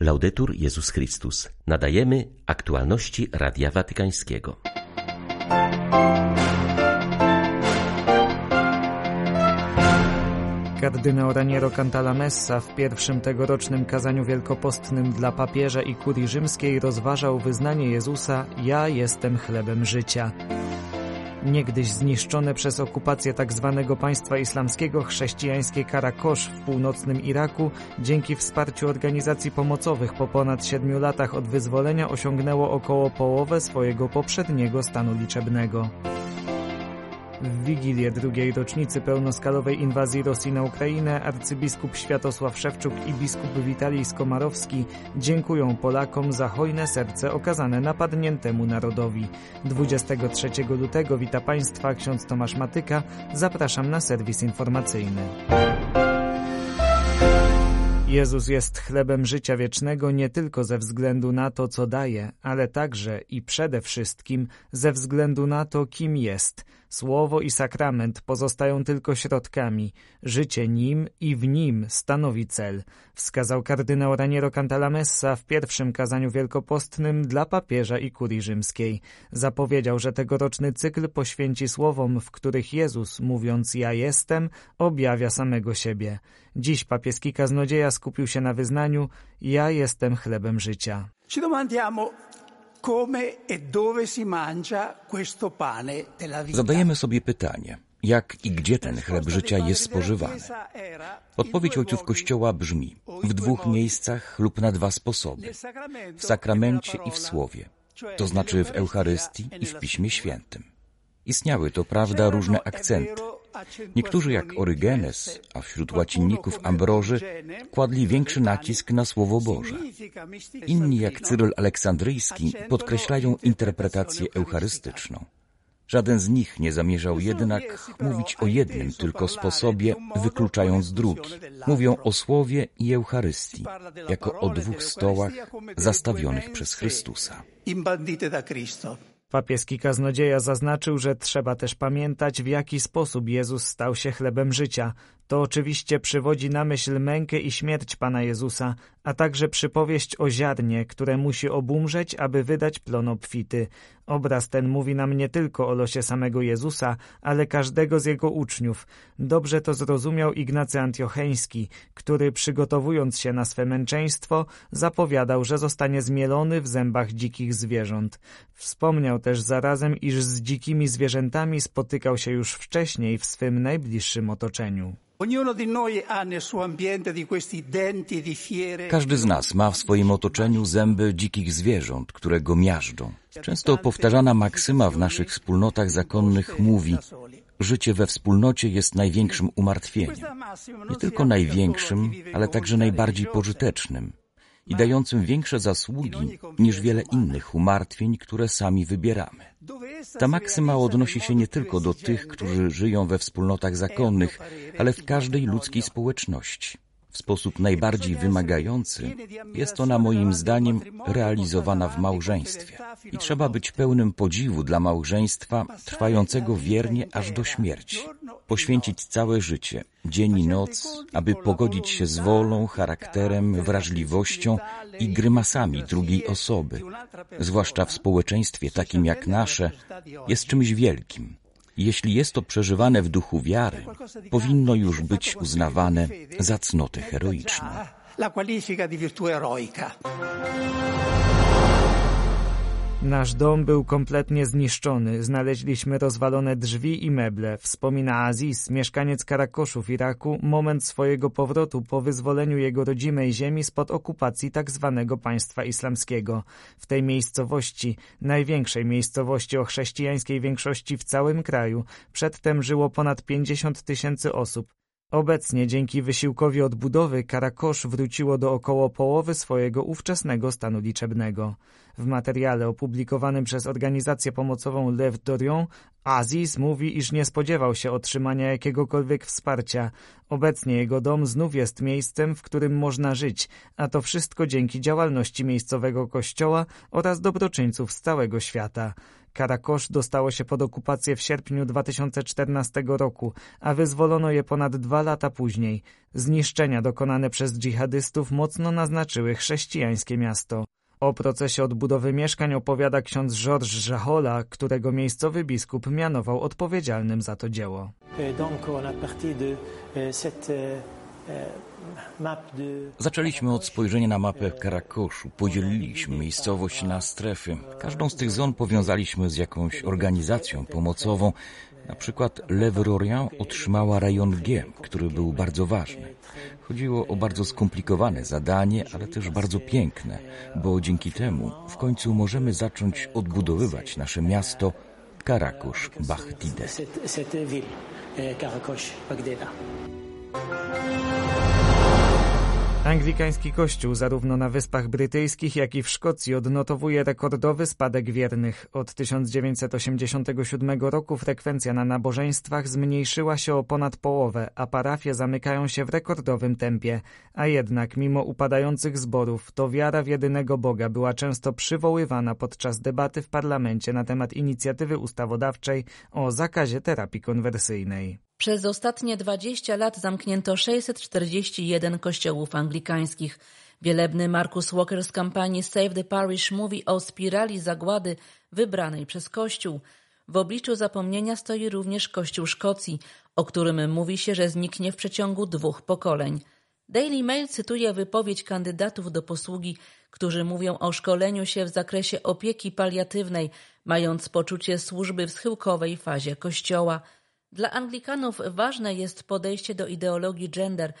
Laudetur Jezus Chrystus. Nadajemy aktualności Radia Watykańskiego. Kardynał Raniero Cantalamessa w pierwszym tegorocznym kazaniu wielkopostnym dla papieża i kurii rzymskiej rozważał wyznanie Jezusa Ja jestem chlebem życia. Niegdyś zniszczone przez okupację tzw. Tak państwa islamskiego chrześcijańskie Karakosz w północnym Iraku dzięki wsparciu organizacji pomocowych po ponad siedmiu latach od wyzwolenia osiągnęło około połowę swojego poprzedniego stanu liczebnego. W Wigilię drugiej rocznicy pełnoskalowej inwazji Rosji na Ukrainę arcybiskup Światosław Szewczuk i biskup Witalij Skomarowski dziękują Polakom za hojne serce okazane napadniętemu narodowi. 23 lutego wita Państwa ksiądz Tomasz Matyka. Zapraszam na serwis informacyjny. Jezus jest chlebem życia wiecznego nie tylko ze względu na to, co daje, ale także i przede wszystkim ze względu na to, kim jest. Słowo i sakrament pozostają tylko środkami. Życie nim i w nim stanowi cel, wskazał kardynał Raniero Cantalamessa w pierwszym kazaniu wielkopostnym dla papieża i kurii rzymskiej. Zapowiedział, że tegoroczny cykl poświęci słowom, w których Jezus, mówiąc ja jestem, objawia samego siebie. Dziś papieski kaznodzieja skupił się na wyznaniu ja jestem chlebem życia. Ci domandiamo E Zadajemy sobie pytanie, jak i gdzie ten chleb życia jest spożywany. Odpowiedź ojców Kościoła brzmi w dwóch miejscach lub na dwa sposoby. W sakramencie i w słowie, to znaczy w Eucharystii i w Piśmie Świętym. Istniały to prawda różne akcenty. Niektórzy jak Orygenes, a wśród łacinników Ambroży kładli większy nacisk na Słowo Boże. Inni jak Cyryl Aleksandryjski podkreślają interpretację eucharystyczną. Żaden z nich nie zamierzał jednak mówić o jednym tylko sposobie, wykluczając drugi. Mówią o Słowie i Eucharystii, jako o dwóch stołach zastawionych przez Chrystusa. Papieski kaznodzieja zaznaczył, że trzeba też pamiętać, w jaki sposób Jezus stał się chlebem życia. To oczywiście przywodzi na myśl mękę i śmierć Pana Jezusa, a także przypowieść o ziarnie, które musi obumrzeć, aby wydać plon obfity. Obraz ten mówi nam nie tylko o losie samego Jezusa, ale każdego z jego uczniów. Dobrze to zrozumiał Ignacy Antiocheński, który przygotowując się na swe męczeństwo, zapowiadał, że zostanie zmielony w zębach dzikich zwierząt. Wspomniał też zarazem, iż z dzikimi zwierzętami spotykał się już wcześniej w swym najbliższym otoczeniu. Każdy z nas ma w swoim otoczeniu zęby dzikich zwierząt, które go miażdżą. Często powtarzana maksyma w naszych wspólnotach zakonnych mówi Życie we wspólnocie jest największym umartwieniem. Nie tylko największym, ale także najbardziej pożytecznym i dającym większe zasługi niż wiele innych umartwień, które sami wybieramy. Ta maksyma odnosi się nie tylko do tych, którzy żyją we wspólnotach zakonnych, ale w każdej ludzkiej społeczności. W sposób najbardziej wymagający jest ona moim zdaniem realizowana w małżeństwie. I trzeba być pełnym podziwu dla małżeństwa trwającego wiernie aż do śmierci. Poświęcić całe życie, dzień i noc, aby pogodzić się z wolą, charakterem, wrażliwością i grymasami drugiej osoby, zwłaszcza w społeczeństwie takim jak nasze, jest czymś wielkim. Jeśli jest to przeżywane w duchu wiary, powinno już być uznawane za cnotę heroiczną. Nasz dom był kompletnie zniszczony. Znaleźliśmy rozwalone drzwi i meble. Wspomina Aziz, mieszkaniec Karakoszu w Iraku, moment swojego powrotu po wyzwoleniu jego rodzimej ziemi spod okupacji. Tak państwa islamskiego. W tej miejscowości, największej miejscowości o chrześcijańskiej większości w całym kraju, przedtem żyło ponad 50 tysięcy osób. Obecnie dzięki wysiłkowi odbudowy Karakosz wróciło do około połowy swojego ówczesnego stanu liczebnego. W materiale opublikowanym przez organizację pomocową Lev Dorion Aziz mówi, iż nie spodziewał się otrzymania jakiegokolwiek wsparcia. Obecnie jego dom znów jest miejscem, w którym można żyć, a to wszystko dzięki działalności miejscowego kościoła oraz dobroczyńców z całego świata. Karakosz dostało się pod okupację w sierpniu 2014 roku, a wyzwolono je ponad dwa lata później. Zniszczenia dokonane przez dżihadystów mocno naznaczyły chrześcijańskie miasto. O procesie odbudowy mieszkań opowiada ksiądz Georges Jahola, którego miejscowy biskup mianował odpowiedzialnym za to dzieło. Zaczęliśmy od spojrzenia na mapę Karakoszu. Podzieliliśmy miejscowość na strefy. Każdą z tych zon powiązaliśmy z jakąś organizacją pomocową. Na przykład Levrorian otrzymała rejon G, który był bardzo ważny. Chodziło o bardzo skomplikowane zadanie, ale też bardzo piękne, bo dzięki temu w końcu możemy zacząć odbudowywać nasze miasto Karakosz Bachtide. Anglikański kościół zarówno na Wyspach Brytyjskich, jak i w Szkocji odnotowuje rekordowy spadek wiernych. Od 1987 roku frekwencja na nabożeństwach zmniejszyła się o ponad połowę, a parafie zamykają się w rekordowym tempie. A jednak, mimo upadających zborów, to wiara w jedynego Boga była często przywoływana podczas debaty w parlamencie na temat inicjatywy ustawodawczej o zakazie terapii konwersyjnej. Przez ostatnie 20 lat zamknięto 641 kościołów anglikańskich. Wielebny Marcus Walker z kampanii Save the Parish mówi o spirali zagłady wybranej przez Kościół. W obliczu zapomnienia stoi również Kościół Szkocji, o którym mówi się, że zniknie w przeciągu dwóch pokoleń. Daily Mail cytuje wypowiedź kandydatów do posługi, którzy mówią o szkoleniu się w zakresie opieki paliatywnej, mając poczucie służby w schyłkowej fazie Kościoła – dla Anglikanów ważne jest podejście do ideologii gender.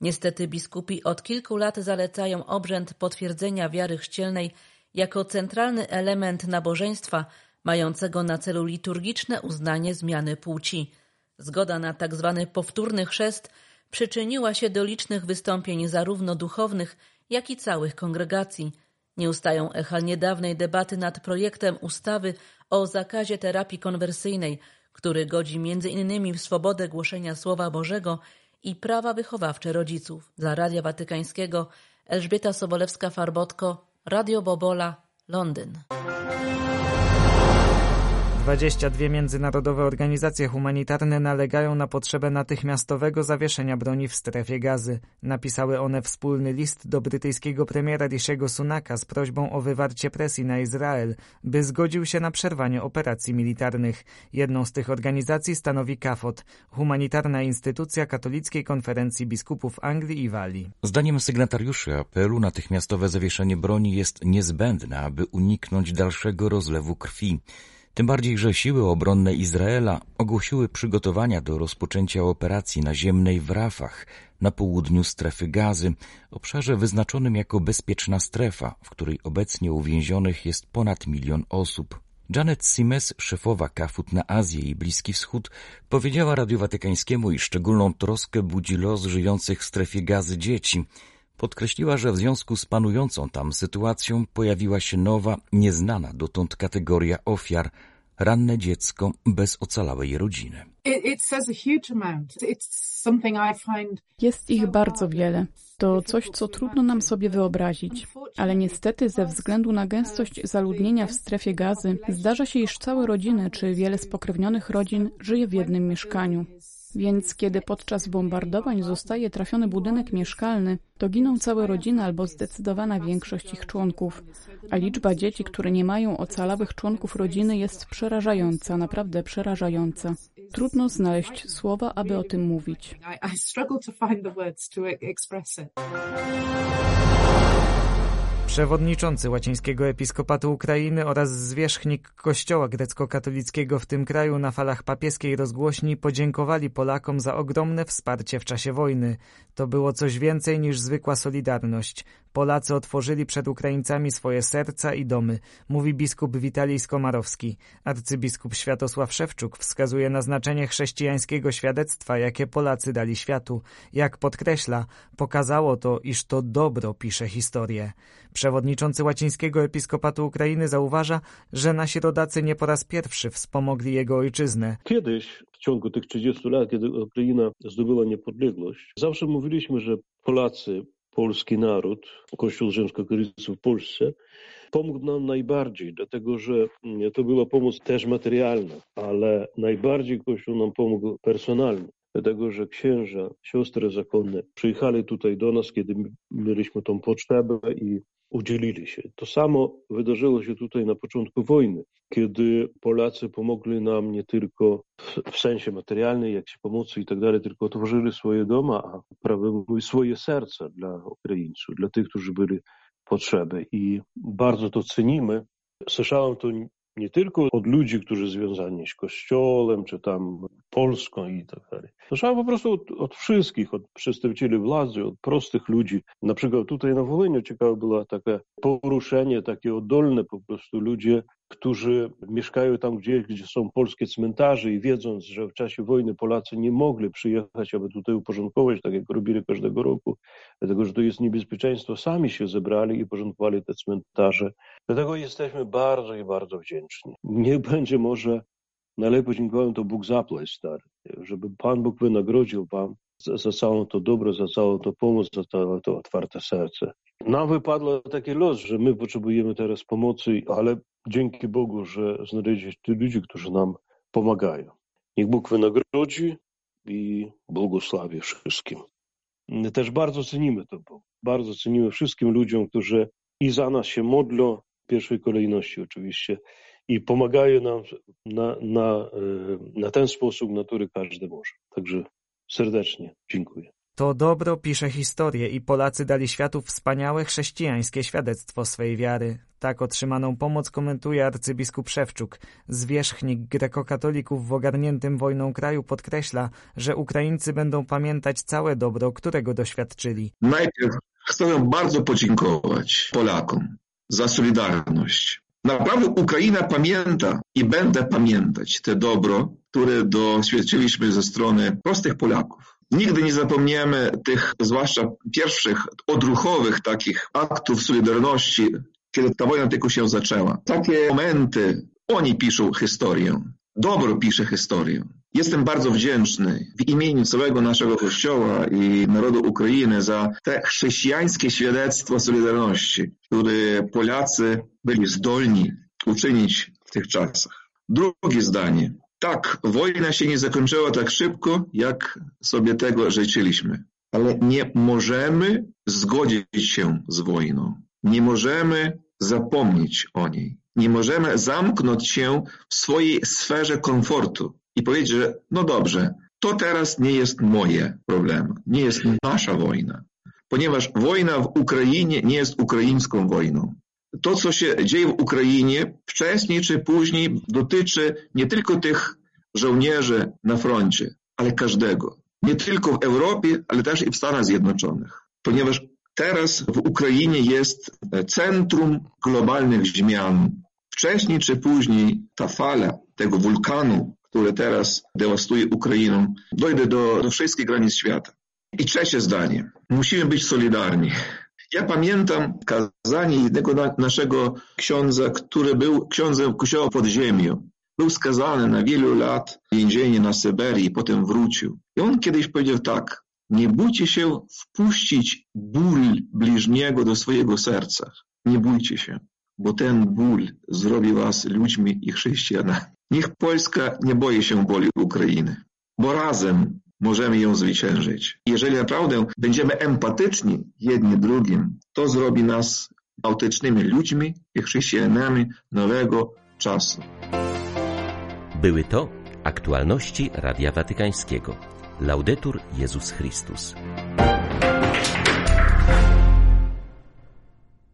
Niestety biskupi od kilku lat zalecają obrzęd potwierdzenia wiary chrzcielnej jako centralny element nabożeństwa mającego na celu liturgiczne uznanie zmiany płci. Zgoda na tzw. Tak powtórny chrzest przyczyniła się do licznych wystąpień zarówno duchownych, jak i całych kongregacji. Nie ustają echa niedawnej debaty nad projektem ustawy o zakazie terapii konwersyjnej – który godzi między innymi w swobodę głoszenia Słowa Bożego i prawa wychowawcze rodziców. Dla Radia Watykańskiego Elżbieta Sobolewska-Farbotko, Radio Bobola, Londyn. 22 międzynarodowe organizacje humanitarne nalegają na potrzebę natychmiastowego zawieszenia broni w strefie gazy. Napisały one wspólny list do brytyjskiego premiera Rishiego Sunaka z prośbą o wywarcie presji na Izrael, by zgodził się na przerwanie operacji militarnych. Jedną z tych organizacji stanowi KAFOT, humanitarna instytucja Katolickiej Konferencji Biskupów Anglii i Walii. Zdaniem sygnatariuszy apelu natychmiastowe zawieszenie broni jest niezbędne, aby uniknąć dalszego rozlewu krwi. Tym bardziej, że siły obronne Izraela ogłosiły przygotowania do rozpoczęcia operacji naziemnej w Rafach, na południu strefy gazy, obszarze wyznaczonym jako bezpieczna strefa, w której obecnie uwięzionych jest ponad milion osób. Janet Simes, szefowa Kafut na Azję i Bliski Wschód, powiedziała Radiu Watykańskiemu, iż szczególną troskę budzi los żyjących w strefie gazy dzieci – Podkreśliła, że w związku z panującą tam sytuacją pojawiła się nowa, nieznana dotąd kategoria ofiar ranne dziecko bez ocalałej rodziny. Jest ich bardzo wiele. To coś, co trudno nam sobie wyobrazić. Ale niestety, ze względu na gęstość zaludnienia w strefie gazy, zdarza się, iż całe rodziny czy wiele spokrewnionych rodzin żyje w jednym mieszkaniu. Więc kiedy podczas bombardowań zostaje trafiony budynek mieszkalny, to giną całe rodziny albo zdecydowana większość ich członków, a liczba dzieci, które nie mają ocalałych członków rodziny jest przerażająca, naprawdę przerażająca. Trudno znaleźć słowa, aby o tym mówić. Przewodniczący łacińskiego episkopatu Ukrainy oraz zwierzchnik kościoła grecko-katolickiego w tym kraju na falach papieskiej rozgłośni podziękowali Polakom za ogromne wsparcie w czasie wojny. To było coś więcej niż zwykła solidarność. Polacy otworzyli przed Ukraińcami swoje serca i domy, mówi biskup Witalij Skomarowski. Arcybiskup Światosław Szewczuk wskazuje na znaczenie chrześcijańskiego świadectwa, jakie Polacy dali światu. Jak podkreśla, pokazało to, iż to dobro pisze historię. Przewodniczący łacińskiego episkopatu Ukrainy zauważa, że nasi rodacy nie po raz pierwszy wspomogli jego ojczyznę. Kiedyś, w ciągu tych 30 lat, kiedy Ukraina zdobyła niepodległość, zawsze mówiliśmy, że Polacy, polski naród, Kościół rzymskokatolicki w Polsce pomógł nam najbardziej, dlatego że to była pomoc też materialna, ale najbardziej Kościół nam pomógł personalnie dlatego że księża, siostry zakonne przyjechali tutaj do nas, kiedy mieliśmy tą potrzebę i udzielili się. To samo wydarzyło się tutaj na początku wojny, kiedy Polacy pomogli nam nie tylko w sensie materialnym, jak się pomocy i tak dalej, tylko otworzyli swoje doma, a prawie swoje serca dla Ukraińców, dla tych, którzy byli potrzeby. I bardzo to cenimy. Słyszałem to nie tylko od ludzi, którzy związani z Kościołem, czy tam Polską i tak dalej. Słyszałem po prostu od, od, wszystkich, od przedstawicieli władzy, od prostych ludzi. Na przykład tutaj na Wołyniu ciekawe było takie poruszenie, takie oddolne po prostu ludzie, którzy mieszkają tam gdzieś, gdzie są polskie cmentarze i wiedząc, że w czasie wojny Polacy nie mogli przyjechać, aby tutaj uporządkować, tak jak robili każdego roku, dlatego że to jest niebezpieczeństwo, sami się zebrali i porządkowali te cmentarze. Dlatego jesteśmy bardzo i bardzo wdzięczni. Niech będzie może najlepiej podziękowałem to Bóg zapłać, stary, żeby Pan Bóg wynagrodził Wam za, za całą to dobro, za całą to pomoc, za całe to otwarte serce. Nam wypadło taki los, że my potrzebujemy teraz pomocy, ale dzięki Bogu, że znaleźliście ludzi, którzy nam pomagają. Niech Bóg wynagrodzi i błogosławi wszystkim. Też bardzo cenimy to, bardzo cenimy wszystkim ludziom, którzy i za nas się modlą, w pierwszej kolejności oczywiście, i pomagają nam na, na, e, na ten sposób, na który każdy może. Także serdecznie dziękuję. To dobro pisze historię i Polacy dali światu wspaniałe chrześcijańskie świadectwo swej wiary. Tak otrzymaną pomoc komentuje arcybiskup Szewczuk. Zwierzchnik grekokatolików w ogarniętym wojną kraju podkreśla, że Ukraińcy będą pamiętać całe dobro, którego doświadczyli. Najpierw chcę bardzo podziękować Polakom za solidarność. Naprawdę Ukraina pamięta i będę pamiętać te dobro, które doświadczyliśmy ze strony prostych Polaków. Nigdy nie zapomniemy tych, zwłaszcza pierwszych odruchowych takich aktów solidarności, kiedy ta wojna tylko się zaczęła. Takie momenty, oni piszą historię. Dobro pisze historię. Jestem bardzo wdzięczny w imieniu całego naszego Kościoła i narodu Ukrainy za te chrześcijańskie świadectwo Solidarności, które Polacy byli zdolni uczynić w tych czasach. Drugie zdanie. Tak, wojna się nie zakończyła tak szybko, jak sobie tego życzyliśmy. Ale nie możemy zgodzić się z wojną. Nie możemy zapomnieć o niej. Nie możemy zamknąć się w swojej sferze komfortu i powiedzieć, że no dobrze, to teraz nie jest moje problemy, nie jest nasza wojna. Ponieważ wojna w Ukrainie nie jest ukraińską wojną. To, co się dzieje w Ukrainie, wcześniej czy później dotyczy nie tylko tych żołnierzy na froncie, ale każdego. Nie tylko w Europie, ale też i w Stanach Zjednoczonych. Ponieważ teraz w Ukrainie jest centrum globalnych zmian. Wcześniej czy później ta fala tego wulkanu, który teraz dewastuje Ukrainę, dojdzie do, do wszystkich granic świata. I trzecie zdanie. Musimy być solidarni. Ja pamiętam kazanie jednego naszego ksiądza, który był ksiądzem kościoła podziemiu. Był skazany na wielu lat więzienia na Syberii, potem wrócił. I on kiedyś powiedział tak, nie bójcie się wpuścić ból bliźniego do swojego serca. Nie bójcie się, bo ten ból zrobi was ludźmi i chrześcijanami. Niech Polska nie boi się boli Ukrainy, bo razem możemy ją zwyciężyć. Jeżeli naprawdę będziemy empatyczni jedni drugim, to zrobi nas autentycznymi ludźmi i chrześcijanami nowego czasu. Były to aktualności Radia Watykańskiego. Laudetur Jezus Chrystus.